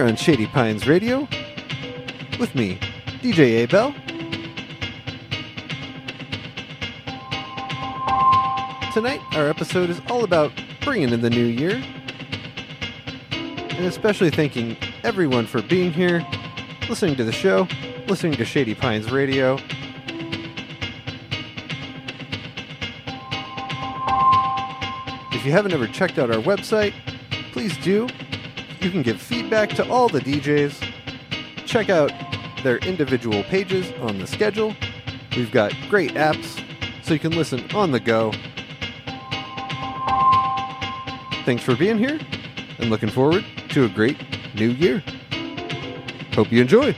here on Shady Pines Radio with me, DJ Abel. Tonight, our episode is all about bringing in the new year and especially thanking everyone for being here, listening to the show, listening to Shady Pines Radio, If you haven't ever checked out our website, please do. You can give feedback to all the DJs. Check out their individual pages on the schedule. We've got great apps so you can listen on the go. Thanks for being here and looking forward to a great new year. Hope you enjoy.